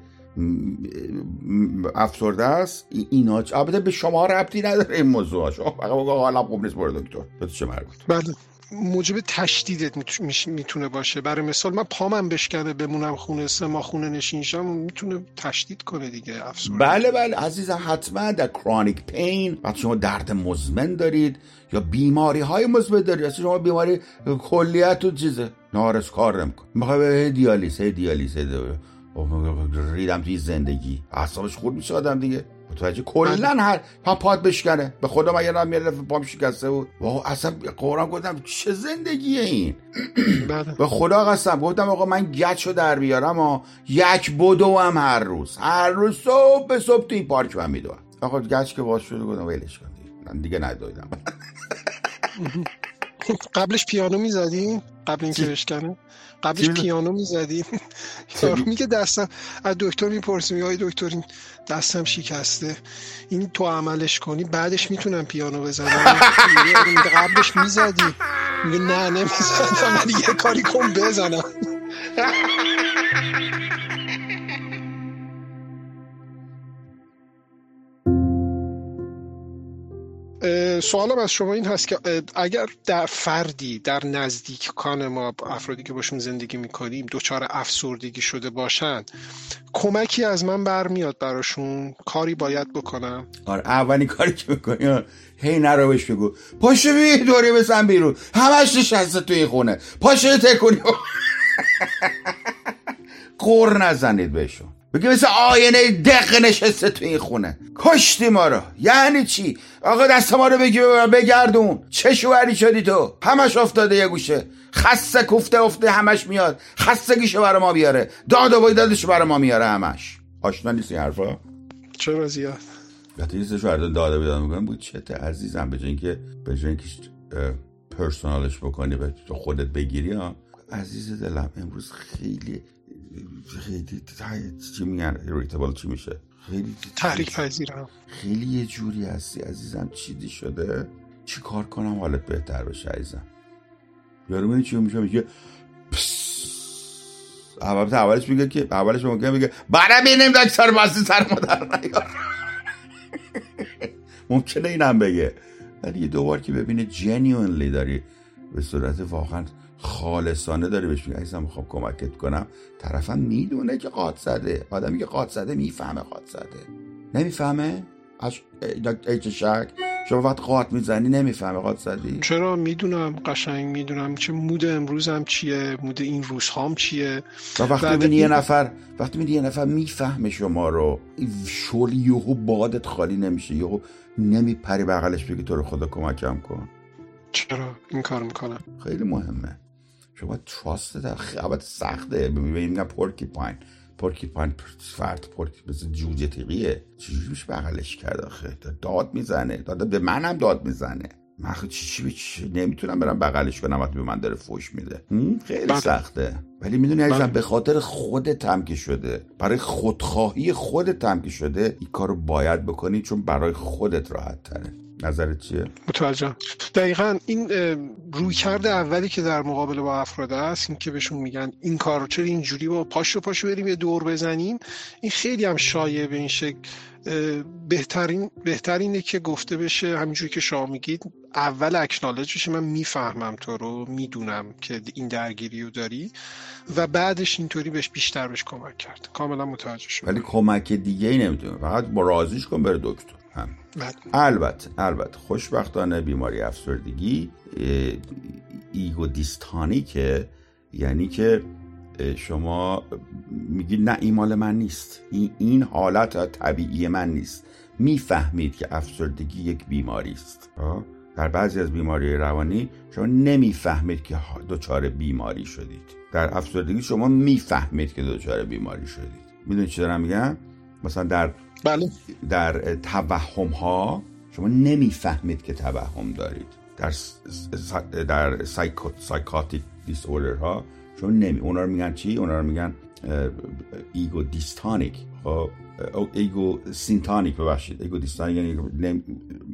افسرده است. اینا البته به شما ربطی نداره این موضوع. شما حالا خوب نیست برو دکتر. به چه مربوط؟ بله. موجب تشدیدت می‌تونه باشه. برای مثال من پامم بشکنه بمونم خونه سه ماه خونه نشینشم می‌تونه تشدید کنه دیگه افسردگی بله بله. عزیزم حتما. در کرونیک پین وقتی شما درد مزمن دارید یا بیماری های مزمن دارید. اصلا شما بیماری کلیت و چیزه. نارس کار نمیکن می‌خوای دیالیز دیالیز. ریدم توی زندگی. اعصابش خورد میشه آدم دیگه. متوجه؟ کلا هر پا پات بشکنه. به خدا من یادم میاد پام شکسته بود؟ و اصلا قرآن گفتم چه زندگیه این؟ <clears throat> بله. به خدا قسم گفتم آقا من گچو در بیارم و یک بدو هم هر روز. هر روز صبح به صبح تو این پارک من میدوم. آقا گچ که باز شده گفتم ویلش کن من دیگه ندویدم. <laughs> قبلش پیانو می‌زدی؟ قبل اینکه بشکنه؟ قبلش پیانو می‌زدیم <laughs> میگه دستم از دکتر می‌پرسیم یا دکتر این دستم شکسته. این تو عملش کنی بعدش می‌تونم پیانو بزنم. قبلش می‌زدی. میگه نه نمی‌زدم. یه کاری کن بزنم. <laughs> سوالم از شما این هست که اگر در فردی در نزدیکان ما افرادی که باشون زندگی می‌کنیم دچار افسردگی شده باشن کمکی از من برمیاد براشون؟ کاری باید بکنم؟ آره اولین کاری که می‌کنی هی نروش بگو. پاشو بی دوری بزن بیرون. همش نشسته توی خونه. پاشو تکونی <laughs> قر نزنید بهشون. بگی مثل آینه دق نشسته تو این خونه. کشتی ما رو. یعنی چی؟ آقا دست ما رو بگی بگردون. چه شوهری شدی تو؟ همش افتاده یه گوشه. خسته کوفته افته همش میاد. خستگیشو برا ما بیاره. داد و دادشو برا ما میاره همش. آشنا نیستی حرفا؟ چرا زیاد؟ وقتی یه داده داده بیداد می‌کنم بود چته عزیزم به که به که پرسونالش بکنی به خودت بگیری ها. عزیز دلم امروز خیلی خیلی چی میگن؟ ایریتابل چی میشه؟ خیلی تحریک پذیرم. خیلی یه جوری هستی عزیزم چیزی شده؟ چی کار کنم حالت بهتر بشه عزیزم؟ یارو منی چی میشه میگه البته اولش میگه که اولش ممکنه میگه برای بینیم دکتر بازی سر مادر نیار. <laughs> ممکنه اینم بگه. ولی یه دوبار که ببینه جنیونلی داری به صورت واقعا خالصانه داره بهش میگه عزیزم می‌خوام کمکت کنم. طرفم می‌دونه که قاد زده آدمی که قاد زده می‌فهمه قاد زده نمی‌فهمه ایچ شک. شما وقت قاط می‌زنی نمی‌فهمه قاط زدی چرا؟ می‌دونم قشنگ می‌دونم چه مود امروزم چیه؟ مود این روزهام چیه؟ و وقتی می‌بینی یه نفر وقتی می‌بینی یه نفر می‌فهمه شما رو شل یهو بادت خالی نمیشه. یهو نمیپری بغلش بگی تو رو خدا کمکم کن. چرا؟ این کار می‌کنم. خیلی مهمه. شما تراست در خیابت سخته. ببینیم نه پورکی پاین. فرد پورکی مثل جوجه تیغیه. چجوریش بغلش کرد آخه؟ داد می‌زنه. داده به منم داد می‌زنه. من چی چی نمی‌تونم برم بغلش کنم وقتی به من داره فوش میده. خیلی بله. سخته. ولی می‌دونی عزیزم بله. به خاطر خودت هم که شده برای خودخواهی خودت هم که شده این کارو باید بکنی چون برای خودت راحت تره نظرت چیه؟ متوجه دقیقا این رویکرد اولی که در مقابل با افراد هست این که بهشون میگن این کار چرا اینجوری با پاشو پاشو بریم یه دور بزنیم این خیلی هم شایع به این شکل. بهترین بهترینه که گفته بشه همینجوری که شما میگید اول اکنالج بشه من می‌فهمم تو رو می‌دونم که این درگیری رو داری و بعدش اینطوری بهش بیشتر بهش کمک کرد. کاملا متوجه شد ولی کمک دیگه ای نمی‌تونه. فقط با رازیش کن بره دکتر. هم. بله. البته البته خوشبختانه بیماری افسردگی ایگو دیستانی که یعنی که شما میگی نه این مال من نیست. این حالت طبیعی من نیست. می‌فهمید که افسردگی یک بیماری است. در بعضی از بیماری روانی شما نمی‌فهمید که دچار بیماری شدید. در افسردگی شما می‌فهمید که دچار بیماری شدید. می‌دونید چی دارم میگم؟ مثلا در بله. در توهم ها شما نمی‌فهمید که توهم دارید. در در psychotic disease ها شما نمی اونا رو میگن چی؟ اونا رو میگن ego-dystonic خب ego-syntonic ببخشید. ego-dystonic یعنی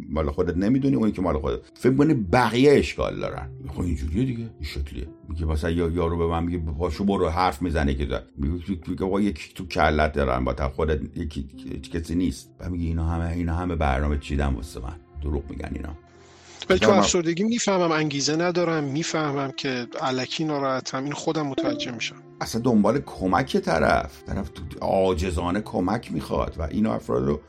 مال خودت نمی‌دونی اونی که مال خودت. فکر کنی بقیه اشکال دارن. خب اینجوریه دیگه. این شکلیه. میگه مثلا یا یارو به من میگه پاشو برو حرف می‌زنه که میگه با یکی تو کلت دارن. با خودت یکی کسی نیست. و میگه اینا همه اینا همه برنامه چیدن واسه من. دروغ میگن اینا. ولی تو افسردگی می‌فهمم انگیزه ندارم. می‌فهمم که علکی ناراحتم. این خودم متوجه میشم. اصلا دنبال کمک طرف. طرف عاجزانه کمک می‌خواد و این افراد رو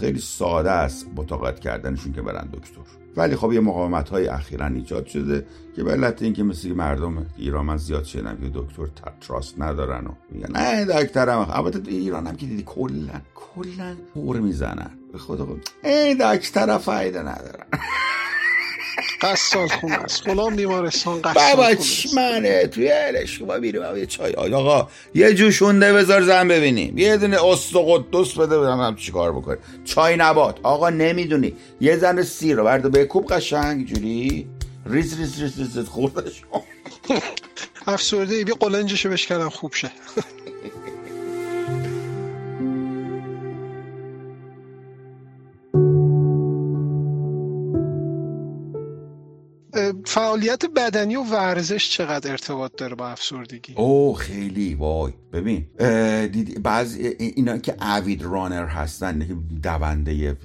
خیلی ساده است مطاقت کردنشون که برن دکتر. ولی خب یه مقاومت های اخیرا ایجاد شده که به علت اینکه مثل مردم ایران من زیاد شدم که دکتر تراست ندارن و میگن نه دکترم البته ایران هم که دیدی کلا کلا پور می‌زنن. به خدا این دکتر فایده ندارن. <laughs> قصال خونه است. <laughs> فلان بیمارستان قصال بابا منه توی الش با میریم یه چای. آقا یه جوشونده بذار زن ببینیم. یه دونه است قدس بده بدم چیکار بکنه چای نبات آقا نمی‌دونی. یه زن سیر رو برده به کوب قشنگ جوری. ریز ریز ریز ریز, خوردش <laughs> افسرده بی قلنجشو بشکنم خوب شه. <laughs> فعالیت بدنی و ورزش چقدر ارتباط داره با افسردگی؟ او خیلی وای. ببین بعض اینا که اوید رانر هستن که دونده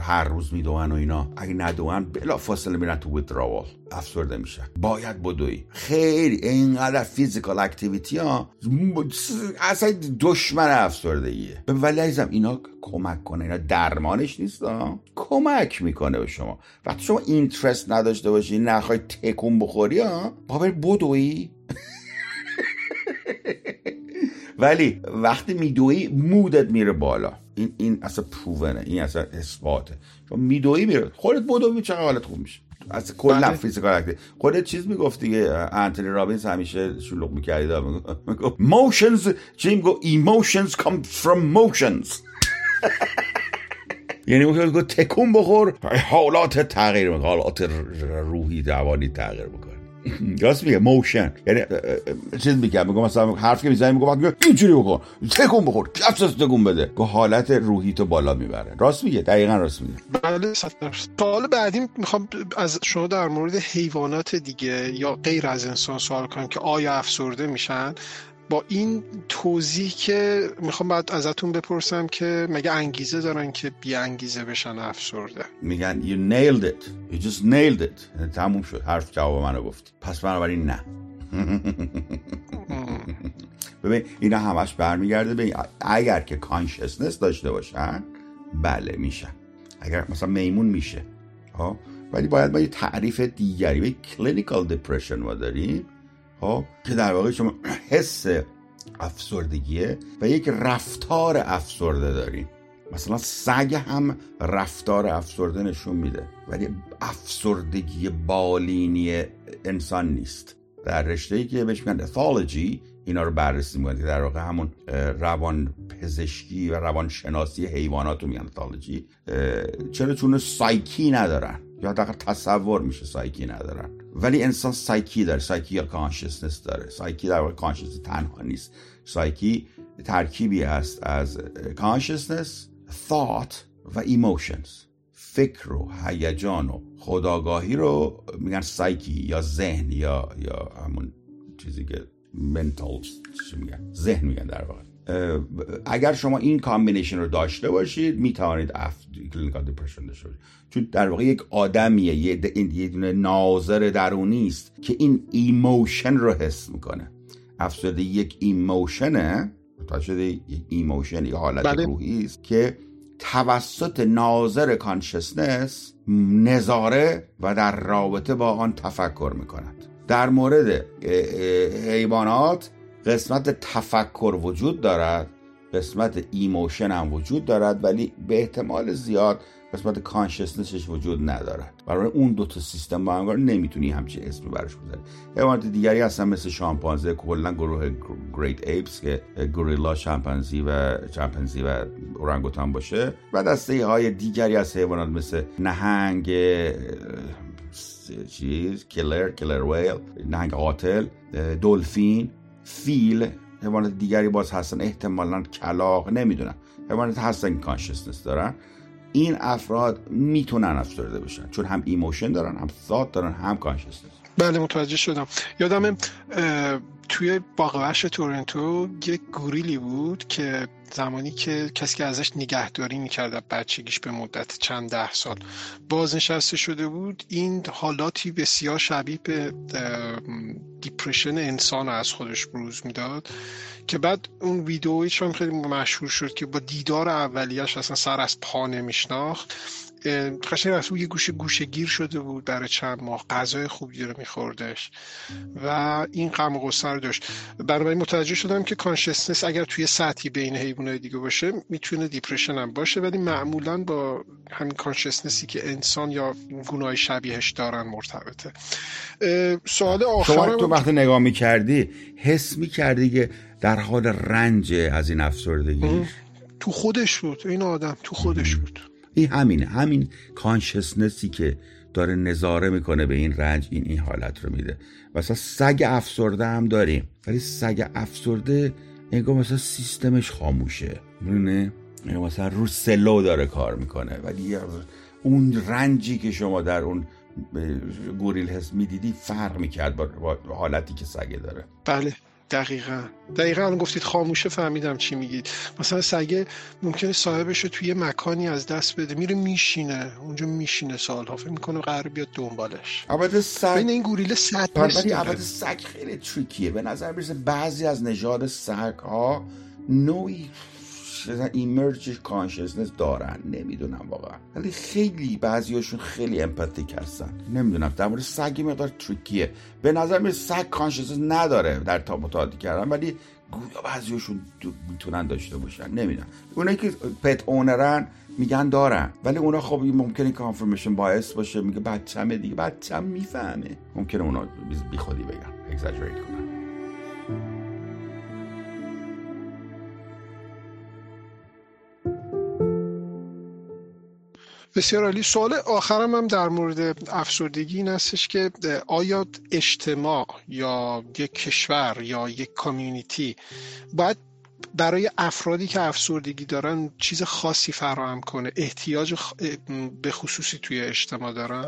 هر روز میدوان و اینا. اگه ندوان بلا فاصله میرن تو ویدراوال افسرده میشه. باید بدوی. خیلی اینقدر فیزیکال اکتیویتی ها اصلا دشمن افسردگیه. ولی عزیزم اینا کمک کنه. اینا درمانش نیست کمک می‌کنه به شما. وقتی شما interest نداشته باشی نخوای تکون بخوری ها بابر بدوی. <laughs> ولی وقتی میدوی مودت میره بالا. این این اصلا proven ه این اصلا اثباته. چون میدوی میره. خودت بدوی چقدر حالت خوب میشه. از کلا بله. physical خودت چیز می‌گفت دیگه انتونی رابینز همیشه شلوغ می‌کردی می‌گفت. motions چی می‌گفت؟ emotions come from motions یعنی میگه تکون بخور حالات تغییر می‌کنه. حالات روحی روانی تغییر می‌کنه. راست میگه motion یعنی چیز میگه میگه مثلا حرف که می‌زنی میگه اینجوری بکن تکون بخور کفش تکون بده. که حالت روحی تو بالا می‌بره. راست میگه؟ دقیقا راست میگه. بله سوال بعدی می‌خوام از شما در مورد حیوانات دیگه یا غیر از انسان سوال کنم که آیا افسرده میشن؟ با این توضیح که می‌خوام بعد ازتون بپرسم که مگه انگیزه دارن که بی انگیزه بشن افسرده؟ میگن you nailed it. You just nailed it. تموم شد. حرف جواب منو گفت. پس بنابراین نه. <laughs> ببین اینا همش برمیگرده به اگر که consciousness داشته باشن بله میشن اگر مثلا میمون میشه. ها ولی باید با یه تعریف دیگری. یه clinical depression ما داریم. خب که در واقع شما حس افسردگیه و یک رفتار افسرده داریم مثلا سگ هم رفتار افسرده نشون میده ولی افسردگی بالینی انسان نیست. در رشته ای که بهش میگن افالوجی اینا رو بررسی می‌کنن در واقع همون روان پزشکی و روان شناسی حیوانات رو میگن افالوجی چرا چون سایکی ندارن؟ یا دقیقا تصور میشه سایکی ندارن. ولی انسان psyche داره psyche یا consciousness داره. psyche در واقع consciousness تنها نیست. سایکی ترکیبی است از consciousness thought و emotions فکر و هیجان و خودآگاهی رو میگن سایکی یا ذهن یا یا همون چیزی که mental میگن؟ ذهن میگن در واقع. اگر شما این combination رو داشته باشید می توانید clinical depression داشته باشید. چون در واقع یک آدمیه یه دونه ناظر درونی است که این emotion رو حس می‌کنه. افسرده یک emotion ه شده یک emotion یا حالت بله. روحی است که توسط ناظر consciousness نظاره و در رابطه با آن تفکر می‌کند. در مورد حیوانات قسمت تفکر وجود دارد قسمت emotion هم وجود دارد ولی به احتمال زیاد قسمت consciousness ش وجود ندارد. برای اون دو تا سیستم با هم نمی‌تونی همچین اسمی براش بذاری. حیوانات دیگری هستن مثل شامپانزه کلا گروه great apes که gorilla شامپانزی و chimpanzee و اورانگوتان باشه. و دسته های دیگری از حیوانات مثل نهنگ چیز killer killer whale نهنگ قاتل دلفین. فیل حیوانات دیگری باز هستن احتمالا کلاغ نمی‌دونم. حیوانات هستن که consciousness دارن. این افراد می‌تونن افسرده بشن چون هم emotion دارن هم ثات دارن هم consciousness بله متوجه شدم. یادم توی باغوش تورنتو یک گوریلی بود که زمانی که کسی که ازش نگهداری می‌کرد بچگیش به مدت چند ده سال بازنشسته شده بود این حالاتی بسیار شبیه به دیپرشن انسان از خودش بروز می‌داد که بعد اون ویدئویش هم خیلی مشهور شد که با دیدار اولیش اصلا سر از پا نمیشناخت. قشنگ از یه گوشه گوشه گیر شده بود برای چند ماه. غذای خوبی رو میخوردش و این غم و غصه رو داشت. بنابراین متوجه شدم که consciousness اگر توی سطحی بین حیوانات دیگه باشه می‌تونه depression هم باشه ولی معمولا با همین consciousness ی که انسان یا گونه‌های شبیهش دارن مرتبطه. سوال آخر شما تو وقتی نگاه می‌کردی حس می‌کردی که در حال رنج از این افسردگی؟ تو خودش بود. این آدم تو خودش بود. این همینه همین کانشسنسی که داره نظاره می‌کنه به این رنج این این حالت رو میده. مثلا سگ افسرده هم داریم ولی سگ افسرده انگار مثلا سیستمش خاموشه. می‌دونه مثلا رو سلو داره کار می‌کنه. ولی اون رنجی که شما در اون گوریل حس می‌دیدی فرق می‌کرد با حالتی که سگه داره. بله. دقیقا. دقیقا الان گفتید خاموشه فهمیدم چی میگید. مثلا سگه ممکنه صاحبش رو توی مکانی از دست بده. میره میشینه. اونجا میشینه سالها. فکر می‌کنه قرار بیاد دنبالش. البته سگ بین این گوریل سگ البته سگ خیلی تریکیه. به نظر می‌رسه بعضی از نژاد سگ ها نوعی ایمرج کانشسنس دارن نمی‌دونم واقعا. ولی خیلی بعضیاشون خیلی امپاتیک هستن. نمی‌دونم در مورد سگ مقدار تریکیه به نظر میاد سگ کانشسنس نداره در تا متعادی کردن ولی گویا بعضیاشون می‌تونن داشته باشن. نمی‌دونم. اونایی که پت اونرن میگن دارن. ولی اونا خب ممکنه کانفرمیشن باعث باشه میگه بچه‌مه دیگه بچه‌م می‌فهمه. ممکنه اونا بی خودی بگن اگزاجریت کنن بسیار عالی. سوال آخرم هم در مورد افسردگی این هستش که آیا اجتماع یا یک کشور یا یک کامیونیتی باید برای افرادی که افسردگی دارن چیز خاصی فراهم کنه؟ احتیاج به خصوصی توی اجتماع دارن؟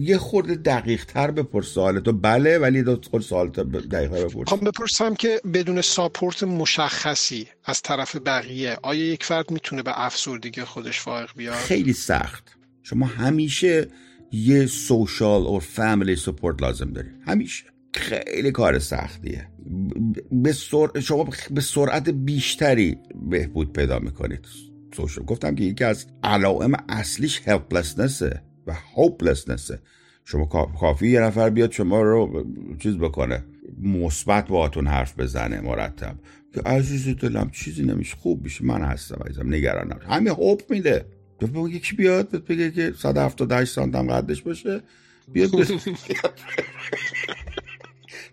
یه خورده دقیق تر بپرس سوالتو. بله ولی دو خورده سوالت دقیق تر بپرس. خب بپرسم که بدون ساپورت مشخصی از طرف بقیه آیا یک فرد می‌تونه به افسردگی خودش فائق بیاد؟ خیلی سخت. شما همیشه یه social or family support لازم داری همیشه. خیلی کار سختیه. به سر... شما به سرعت بیشتری بهبود پیدا می‌کنید. social گفتم که یکی از علائم اصلیش helplessness ه و hopelessness ه شما کافی یه نفر بیاد شما رو چیز بکنه. مثبت باهاتون حرف بزنه مرتب. که عزیز دلم چیزی نمیشه. خوب میشه. من هستم عزیزم. نگران نباش همین hope میده یکی بیاد بگه که 178 سانتم قدش باشه. بیاد <laughs>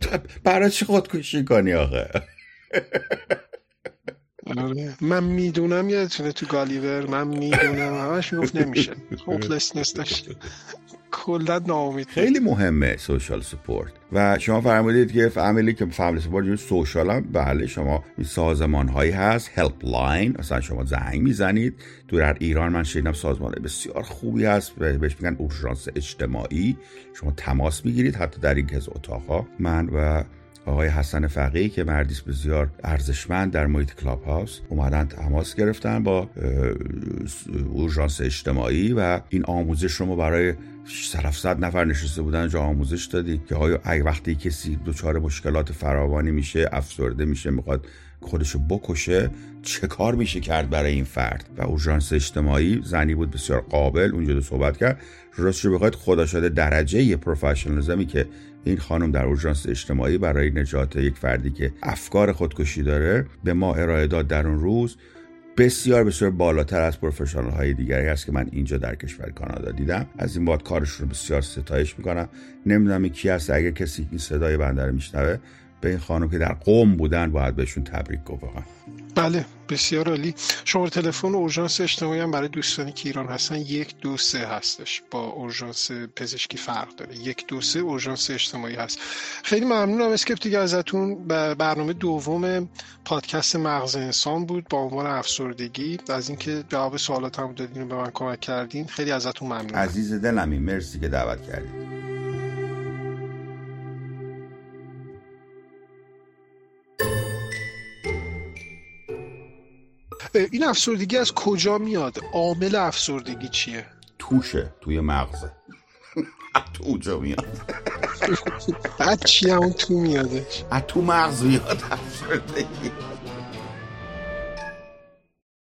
<laughs> برای چی خودکشی کنی آخه؟ آره. من می‌دونم یادتونه تو گالیور من می‌دونم همش می‌گفت نمیشه. hopelessness داشت. کلا ناامید خیلی مهمه social support و شما فرمودید که family که family support social هم بله شما سازمان هایی هست helpline مثلا شما زنگ می‌زنید. تو در ایران من شنیدم سازمان بسیار خوبی هست بهش میگن اورژانس اجتماعی. شما تماس می‌گیرید حتی در این از اتاقها. من و آقای حسن فقیه که مردیس بسیار ارزشمند در محیط کلاب هاوس اومدن تماس گرفتن با اورژانس اجتماعی و این آموزش رو ما برای صد نفر نشسته بودن جا آموزش دادی که آیا وقتی کسی دچار مشکلات فراوانی میشه افسرده میشه می‌خواد خودشو بکشه چه کار میشه کرد برای این فرد؟ و اورژانس اجتماعی زنی بود بسیار قابل اونجا دو صحبت کرد. راستش بخواید خدا شده درجه پروفشنالیزمی که این خانم در اورژانس اجتماعی برای نجات یک فردی که افکار خودکشی داره به ما ارائه داد در اون روز. بسیار بسیار بالاتر از پروفشنال های دیگری هست که من اینجا در کشور کانادا دیدم. از این باد کارشون رو بسیار ستایش می‌کنم. نمی‌دونم کی هست اگر کسی این صدای بنده رو میشنوه به این خانم که در قوم بودن باید بهشون تبریک گفت. بله بسیار عالی. شماره تلفن اورژانس اجتماعی هم برای دوستانی که ایران هستن یک دو سه هستش. با اورژانس پزشکی فرق داره. یک دو سه اورژانس اجتماعی هست. خیلی ممنونم اسکپ دیگه ازتون. برنامه دوم پادکست مغز انسان بود با عنوان افسردگی. از اینکه جواب سوالاتم دادین و به من کمک کردین خیلی ازتون ممنونم. عزیز دلمی مرسی که دعوت کردید این افسردگی از کجا میاد؟ عامل افسردگی چیه؟ توشه توی مغزه. <laughs> تو اونجا میاد. <laughs> بعد چی اون تو میادش؟ تو مغز میاد افسردگی.